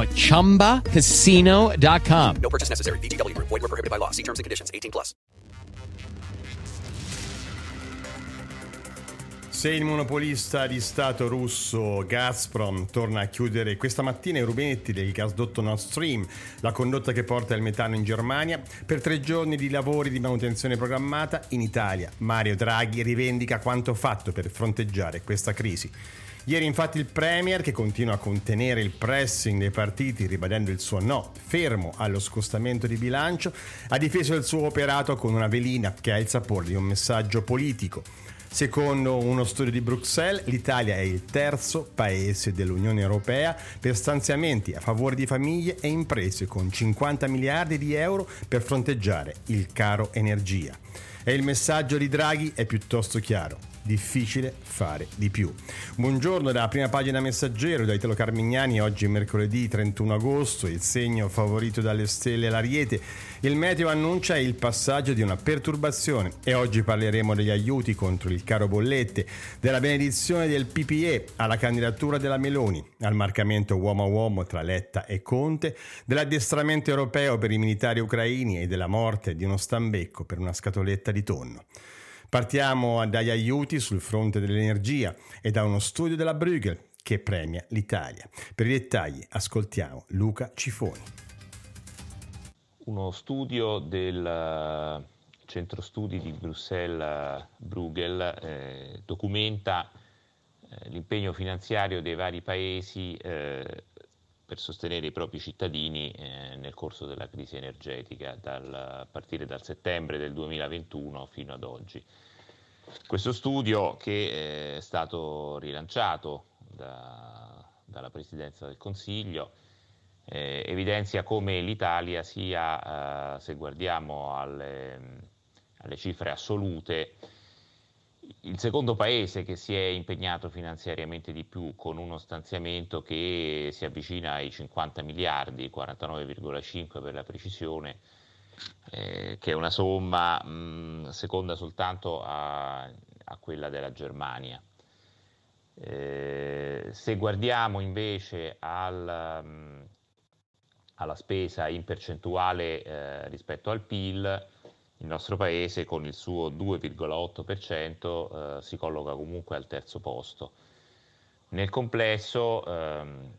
at ChumbaCasino.com. No purchase necessary. VGW Group. Void were prohibited by law. See terms and conditions. 18 plus. Se il monopolista di Stato russo Gazprom torna a chiudere questa mattina i rubinetti del gasdotto Nord Stream, la condotta che porta il metano in Germania, per tre giorni di lavori di manutenzione programmata in Italia, Mario Draghi rivendica quanto fatto per fronteggiare questa crisi. Ieri infatti il Premier, che continua a contenere il pressing dei partiti ribadendo il suo no fermo allo scostamento di bilancio, ha difeso il suo operato con una velina che ha il sapore di un messaggio politico. Secondo uno studio di Bruxelles, l'Italia è il terzo paese dell'Unione Europea per stanziamenti a favore di famiglie e imprese con 50 miliardi di euro per fronteggiare il caro energia. E il messaggio di Draghi è piuttosto chiaro difficile fare di più. Buongiorno dalla prima pagina messaggero da Italo Carmignani, oggi è mercoledì 31 agosto, il segno favorito dalle stelle l'ariete. Il meteo annuncia il passaggio di una perturbazione e oggi parleremo degli aiuti contro il caro bollette, della benedizione del PPE alla candidatura della Meloni, al marcamento uomo a uomo tra Letta e Conte, dell'addestramento europeo per i militari ucraini e della morte di uno stambecco per una scatoletta di tonno. Partiamo dagli aiuti sul fronte dell'energia e da uno studio della Bruegel che premia l'Italia. Per i dettagli ascoltiamo Luca Cifoni. Uno studio del eh, centro studi di Bruxelles Bruegel eh, documenta eh, l'impegno finanziario dei vari paesi eh, per sostenere i propri cittadini eh, nel corso della crisi energetica dal, a partire dal settembre del 2021 fino ad oggi. Questo studio che è stato rilanciato da, dalla Presidenza del Consiglio eh, evidenzia come l'Italia sia, eh, se guardiamo alle, alle cifre assolute, il secondo paese che si è impegnato finanziariamente di più con uno stanziamento che si avvicina ai 50 miliardi, 49,5 per la precisione, eh, che è una somma mh, seconda soltanto a, a, quella della Germania. Eh, se guardiamo invece al, mh, alla spesa in percentuale eh, rispetto al PIL, il nostro paese con il suo 2,8% eh, si colloca comunque al terzo posto. Nel complesso, ehm,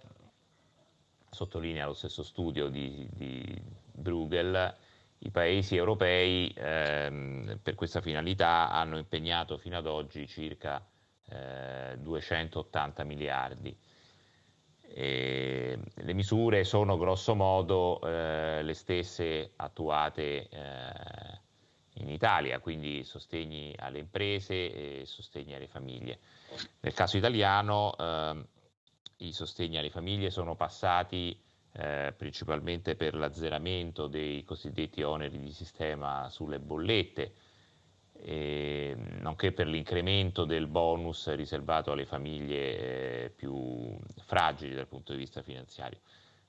sottolinea lo stesso studio di, di Bruegel, i paesi europei ehm, per questa finalità hanno impegnato fino ad oggi circa eh, 280 miliardi. E le misure sono grosso modo eh, le stesse attuate eh, Italia, quindi sostegni alle imprese e sostegni alle famiglie. Nel caso italiano eh, i sostegni alle famiglie sono passati eh, principalmente per l'azzeramento dei cosiddetti oneri di sistema sulle bollette, eh, nonché per l'incremento del bonus riservato alle famiglie eh, più fragili dal punto di vista finanziario.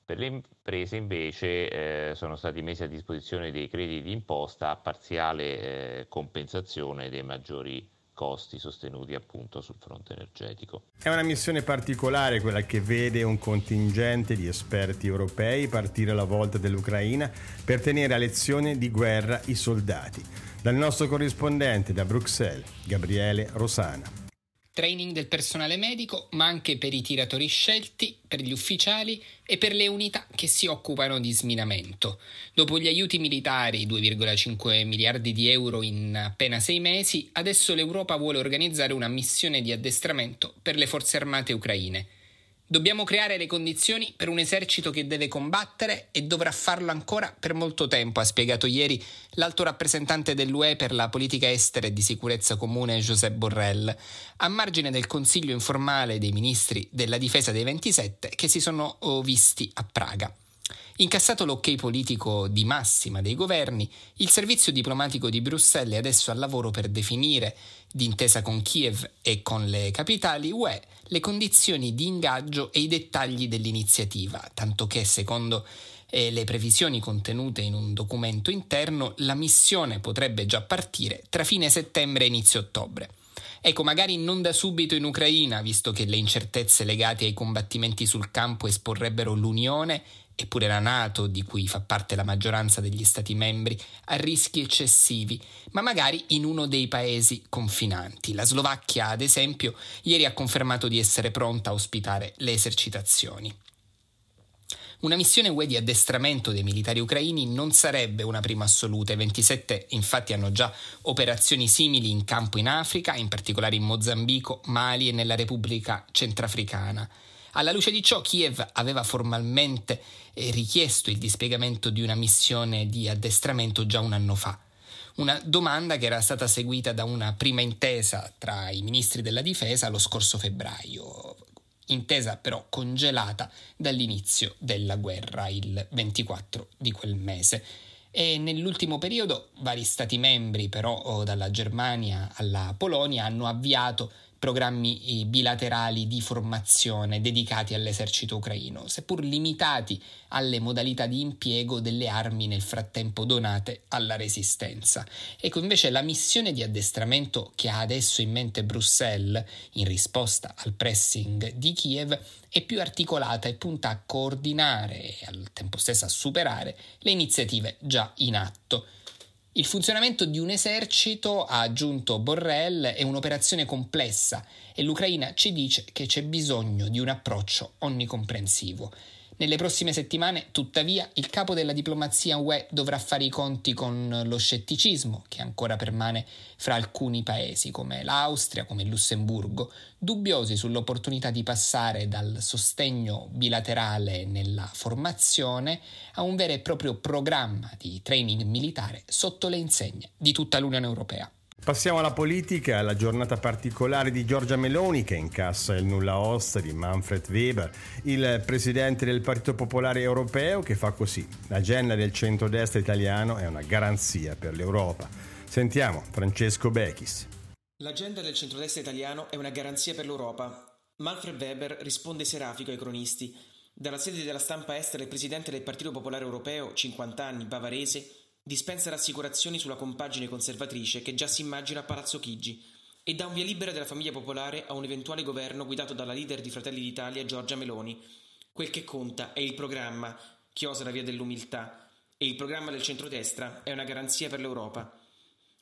Per le imprese invece eh, sono stati messi a disposizione dei crediti d'imposta a parziale eh, compensazione dei maggiori costi sostenuti appunto sul fronte energetico. È una missione particolare quella che vede un contingente di esperti europei partire alla volta dell'Ucraina per tenere a lezione di guerra i soldati. Dal nostro corrispondente da Bruxelles, Gabriele Rosana. Training del personale medico, ma anche per i tiratori scelti, per gli ufficiali e per le unità che si occupano di sminamento. Dopo gli aiuti militari, 2,5 miliardi di euro in appena sei mesi, adesso l'Europa vuole organizzare una missione di addestramento per le forze armate ucraine. Dobbiamo creare le condizioni per un esercito che deve combattere e dovrà farlo ancora per molto tempo, ha spiegato ieri l'alto rappresentante dell'UE per la politica estera e di sicurezza comune Josep Borrell, a margine del Consiglio informale dei ministri della difesa dei 27 che si sono oh, visti a Praga. Incassato l'ok politico di massima dei governi, il servizio diplomatico di Bruxelles è adesso al lavoro per definire, d'intesa con Kiev e con le capitali UE, le condizioni di ingaggio e i dettagli dell'iniziativa, tanto che, secondo eh, le previsioni contenute in un documento interno, la missione potrebbe già partire tra fine settembre e inizio ottobre. Ecco, magari non da subito in Ucraina, visto che le incertezze legate ai combattimenti sul campo esporrebbero l'Unione eppure la Nato, di cui fa parte la maggioranza degli Stati membri, a rischi eccessivi, ma magari in uno dei paesi confinanti. La Slovacchia, ad esempio, ieri ha confermato di essere pronta a ospitare le esercitazioni. Una missione UE di addestramento dei militari ucraini non sarebbe una prima assoluta. I 27 infatti hanno già operazioni simili in campo in Africa, in particolare in Mozambico, Mali e nella Repubblica Centrafricana. Alla luce di ciò, Kiev aveva formalmente eh, richiesto il dispiegamento di una missione di addestramento già un anno fa. Una domanda che era stata seguita da una prima intesa tra i ministri della difesa lo scorso febbraio, intesa però congelata dall'inizio della guerra il 24 di quel mese. E nell'ultimo periodo vari Stati membri, però dalla Germania alla Polonia, hanno avviato programmi eh, bilaterali di formazione dedicati all'esercito ucraino, seppur limitati alle modalità di impiego delle armi nel frattempo donate alla resistenza. Ecco invece la missione di addestramento che ha adesso in mente Bruxelles, in risposta al pressing di Kiev, è più articolata e punta a coordinare e al tempo stesso a superare le iniziative già in atto. Il funzionamento di un esercito, ha aggiunto Borrell, è un'operazione complessa e l'Ucraina ci dice che c'è bisogno di un approccio onnicomprensivo. Nelle prossime settimane, tuttavia, il capo della diplomazia UE dovrà fare i conti con lo scetticismo che ancora permane fra alcuni paesi come l'Austria, come il Lussemburgo, dubbiosi sull'opportunità di passare dal sostegno bilaterale nella formazione a un vero e proprio programma di training militare sotto le insegne di tutta l'Unione Europea. Passiamo alla politica, alla giornata particolare di Giorgia Meloni che incassa il nulla osta di Manfred Weber, il presidente del Partito Popolare Europeo che fa così. L'agenda del centrodestra italiano è una garanzia per l'Europa. Sentiamo Francesco Bechis. L'agenda del centrodestra italiano è una garanzia per l'Europa. Manfred Weber risponde serafico ai cronisti. Dalla sede della stampa estera il presidente del Partito Popolare Europeo, 50 anni, bavarese, dispensa rassicurazioni sulla compagine conservatrice che già si immagina a Palazzo Chigi e dà un via libera della famiglia popolare a un eventuale governo guidato dalla leader di Fratelli d'Italia Giorgia Meloni. Quel che conta è il programma, chiosa la via dell'umiltà, e il programma del centrodestra è una garanzia per l'Europa.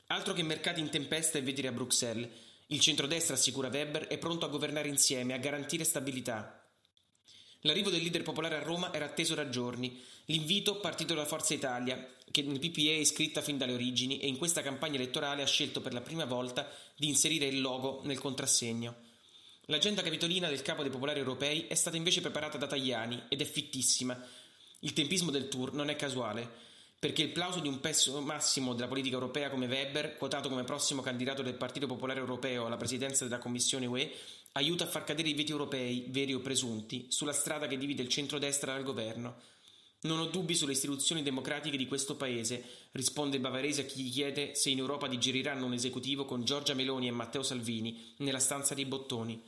Altro che mercati in tempesta e vedere a Bruxelles, il centrodestra, assicura Weber, è pronto a governare insieme, a garantire stabilità. L'arrivo del leader popolare a Roma era atteso da giorni. L'invito partito da Forza Italia, che nel PPE è iscritta fin dalle origini e in questa campagna elettorale ha scelto per la prima volta di inserire il logo nel contrassegno. L'agenda capitolina del capo dei popolari europei è stata invece preparata da Tajani ed è fittissima. Il tempismo del tour non è casuale, perché il plauso di un pezzo massimo della politica europea come Weber, quotato come prossimo candidato del Partito Popolare Europeo alla presidenza della Commissione UE, aiuta a far cadere i veti europei, veri o presunti, sulla strada che divide il centro-destra dal governo. Non ho dubbi sulle istituzioni democratiche di questo paese, risponde Bavarese a chi gli chiede se in Europa digeriranno un esecutivo con Giorgia Meloni e Matteo Salvini nella stanza dei bottoni.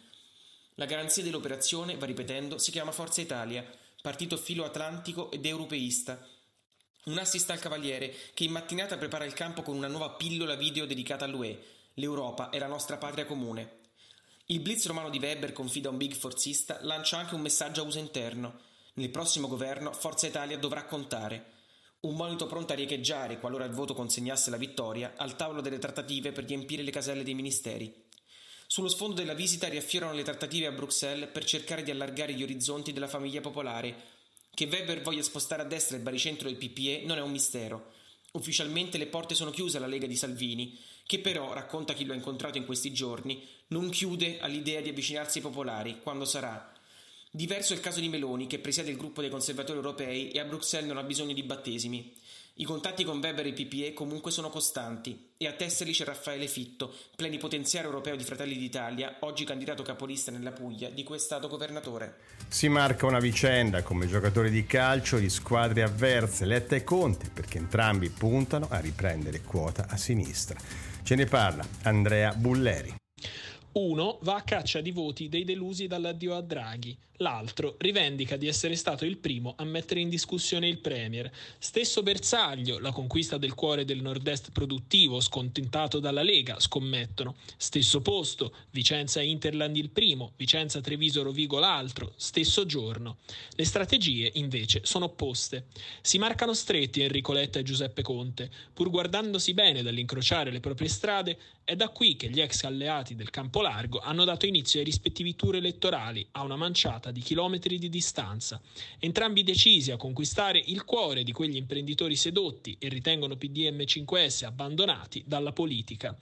La garanzia dell'operazione, va ripetendo, si chiama Forza Italia, partito filo atlantico ed europeista. Un assist al cavaliere che in mattinata prepara il campo con una nuova pillola video dedicata all'UE. L'Europa è la nostra patria comune. Il blitz romano di Weber confida un big forzista lancia anche un messaggio a uso interno. Nel prossimo governo Forza Italia dovrà contare. Un monito pronto a riecheggiare, qualora il voto consegnasse la vittoria, al tavolo delle trattative per riempire le caselle dei ministeri. Sullo sfondo della visita riaffiorano le trattative a Bruxelles per cercare di allargare gli orizzonti della famiglia popolare. Che Weber voglia spostare a destra il baricentro del PPE non è un mistero. Ufficialmente le porte sono chiuse alla Lega di Salvini, che però, racconta chi lo ha incontrato in questi giorni, non chiude all'idea di avvicinarsi ai popolari, quando sarà. Diverso è il caso di Meloni, che presiede il gruppo dei conservatori europei e a Bruxelles non ha bisogno di battesimi. I contatti con Weber e PPE comunque sono costanti e a Tesseri c'è Raffaele Fitto, plenipotenziario europeo di Fratelli d'Italia, oggi candidato capolista nella Puglia, di cui è stato governatore. Si marca una vicenda come giocatori di calcio di squadre avverse, Letta e Conte, perché entrambi puntano a riprendere quota a sinistra. Ce ne parla Andrea Bulleri. Uno va a caccia di voti dei delusi dall'addio a Draghi, l'altro rivendica di essere stato il primo a mettere in discussione il Premier. Stesso bersaglio, la conquista del cuore del nord-est produttivo, scontentato dalla Lega, scommettono. Stesso posto, Vicenza e Interland il primo, Vicenza Treviso Rovigo l'altro, stesso giorno. Le strategie, invece, sono opposte. Si marcano stretti Enrico Letta e Giuseppe Conte, pur guardandosi bene dall'incrociare le proprie strade, è da qui che gli ex alleati del campo largo hanno dato inizio ai rispettivi tour elettorali a una manciata di chilometri di distanza, entrambi decisi a conquistare il cuore di quegli imprenditori sedotti e ritengono PDM 5S abbandonati dalla politica.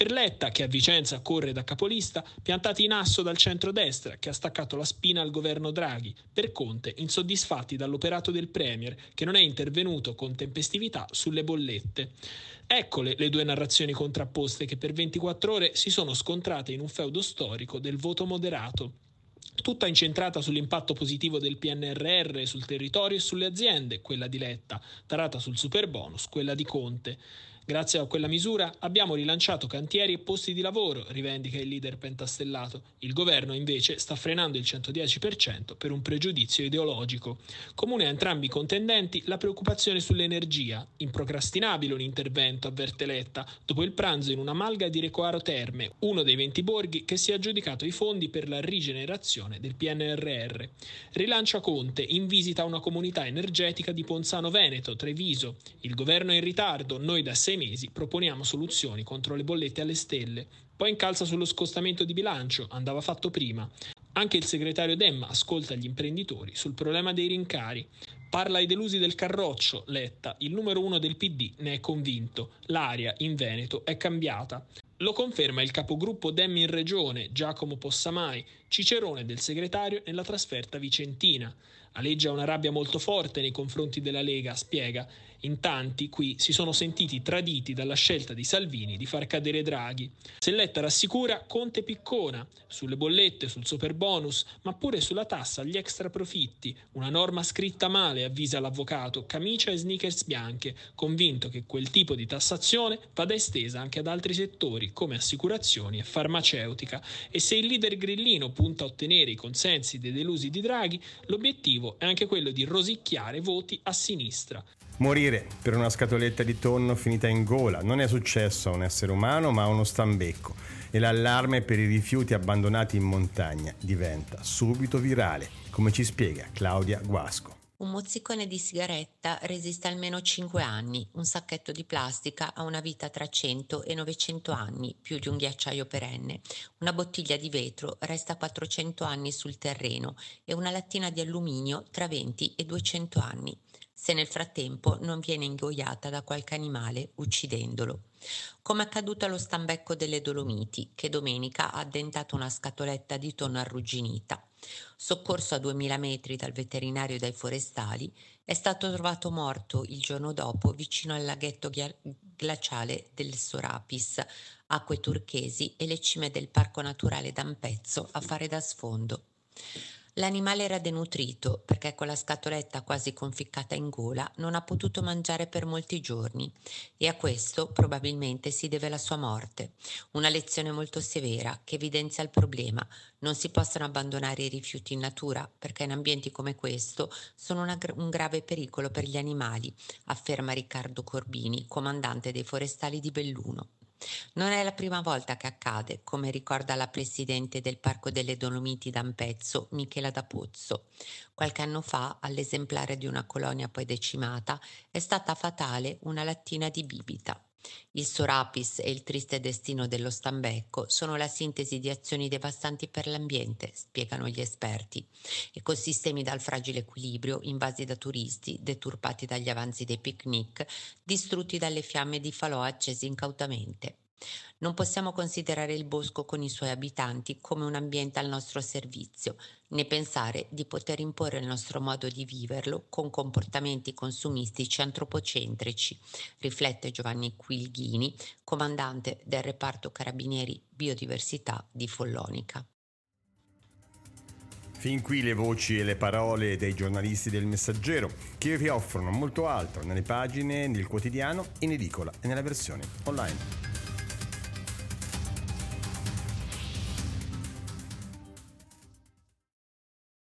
Per Letta, che a Vicenza corre da capolista, piantati in asso dal centro-destra, che ha staccato la spina al governo Draghi. Per Conte, insoddisfatti dall'operato del Premier, che non è intervenuto con tempestività sulle bollette. Eccole le due narrazioni contrapposte che per 24 ore si sono scontrate in un feudo storico del voto moderato tutta incentrata sull'impatto positivo del PNRR sul territorio e sulle aziende, quella di Letta, tarata sul superbonus, quella di Conte. Grazie a quella misura abbiamo rilanciato cantieri e posti di lavoro, rivendica il leader pentastellato. Il governo invece sta frenando il 110% per un pregiudizio ideologico. Comune a entrambi i contendenti la preoccupazione sull'energia. Improcrastinabile un intervento, avverte Letta, dopo il pranzo in una malga di Recoaro Terme, uno dei 20 borghi che si è aggiudicato i fondi per la rigenerazione del PNRR. Rilancia Conte in visita a una comunità energetica di Ponzano Veneto, Treviso. Il governo è in ritardo, noi da sei mesi proponiamo soluzioni contro le bollette alle stelle. Poi incalza sullo scostamento di bilancio, andava fatto prima. Anche il segretario Demma ascolta gli imprenditori sul problema dei rincari. Parla ai delusi del carroccio, Letta, il numero uno del PD, ne è convinto. L'aria in Veneto è cambiata. Lo conferma il capogruppo Dem in regione, Giacomo Possamai, cicerone del segretario nella trasferta vicentina. Aleggia una rabbia molto forte nei confronti della Lega, spiega. In tanti qui si sono sentiti traditi dalla scelta di Salvini di far cadere Draghi. Se Letta rassicura, Conte piccona sulle bollette, sul superbonus, ma pure sulla tassa agli extra profitti. Una norma scritta male, avvisa l'avvocato, camicia e sneakers bianche, convinto che quel tipo di tassazione vada estesa anche ad altri settori come assicurazioni e farmaceutica. E se il leader grillino punta a ottenere i consensi dei delusi di Draghi, l'obiettivo è anche quello di rosicchiare voti a sinistra. Morire per una scatoletta di tonno finita in gola non è successo a un essere umano ma a uno stambecco e l'allarme per i rifiuti abbandonati in montagna diventa subito virale, come ci spiega Claudia Guasco. Un mozzicone di sigaretta resiste almeno 5 anni, un sacchetto di plastica ha una vita tra 100 e 900 anni, più di un ghiacciaio perenne. Una bottiglia di vetro resta 400 anni sul terreno e una lattina di alluminio tra 20 e 200 anni se nel frattempo non viene ingoiata da qualche animale uccidendolo. Come accaduto allo stambecco delle Dolomiti, che domenica ha addentato una scatoletta di tonno arrugginita. Soccorso a 2000 metri dal veterinario e dai forestali, è stato trovato morto il giorno dopo vicino al laghetto glaciale del Sorapis, acque turchesi e le cime del Parco Naturale d'Ampezzo a fare da sfondo. L'animale era denutrito perché con la scatoletta quasi conficcata in gola non ha potuto mangiare per molti giorni e a questo probabilmente si deve la sua morte. Una lezione molto severa che evidenzia il problema. Non si possono abbandonare i rifiuti in natura perché in ambienti come questo sono una, un grave pericolo per gli animali, afferma Riccardo Corbini, comandante dei forestali di Belluno. Non è la prima volta che accade, come ricorda la presidente del Parco delle Dolomiti d'Ampezzo, Michela D'Apozzo. Qualche anno fa, all'esemplare di una colonia poi decimata, è stata fatale una lattina di bibita. Il Sorapis e il triste destino dello stambecco sono la sintesi di azioni devastanti per l'ambiente, spiegano gli esperti. Ecosistemi dal fragile equilibrio, invasi da turisti, deturpati dagli avanzi dei picnic, distrutti dalle fiamme di falò accesi incautamente. Non possiamo considerare il bosco con i suoi abitanti come un ambiente al nostro servizio, né pensare di poter imporre il nostro modo di viverlo con comportamenti consumistici antropocentrici, riflette Giovanni Quilghini, comandante del reparto Carabinieri Biodiversità di Follonica. Fin qui le voci e le parole dei giornalisti del Messaggero, che vi offrono molto altro nelle pagine, nel quotidiano, in edicola e nella versione online.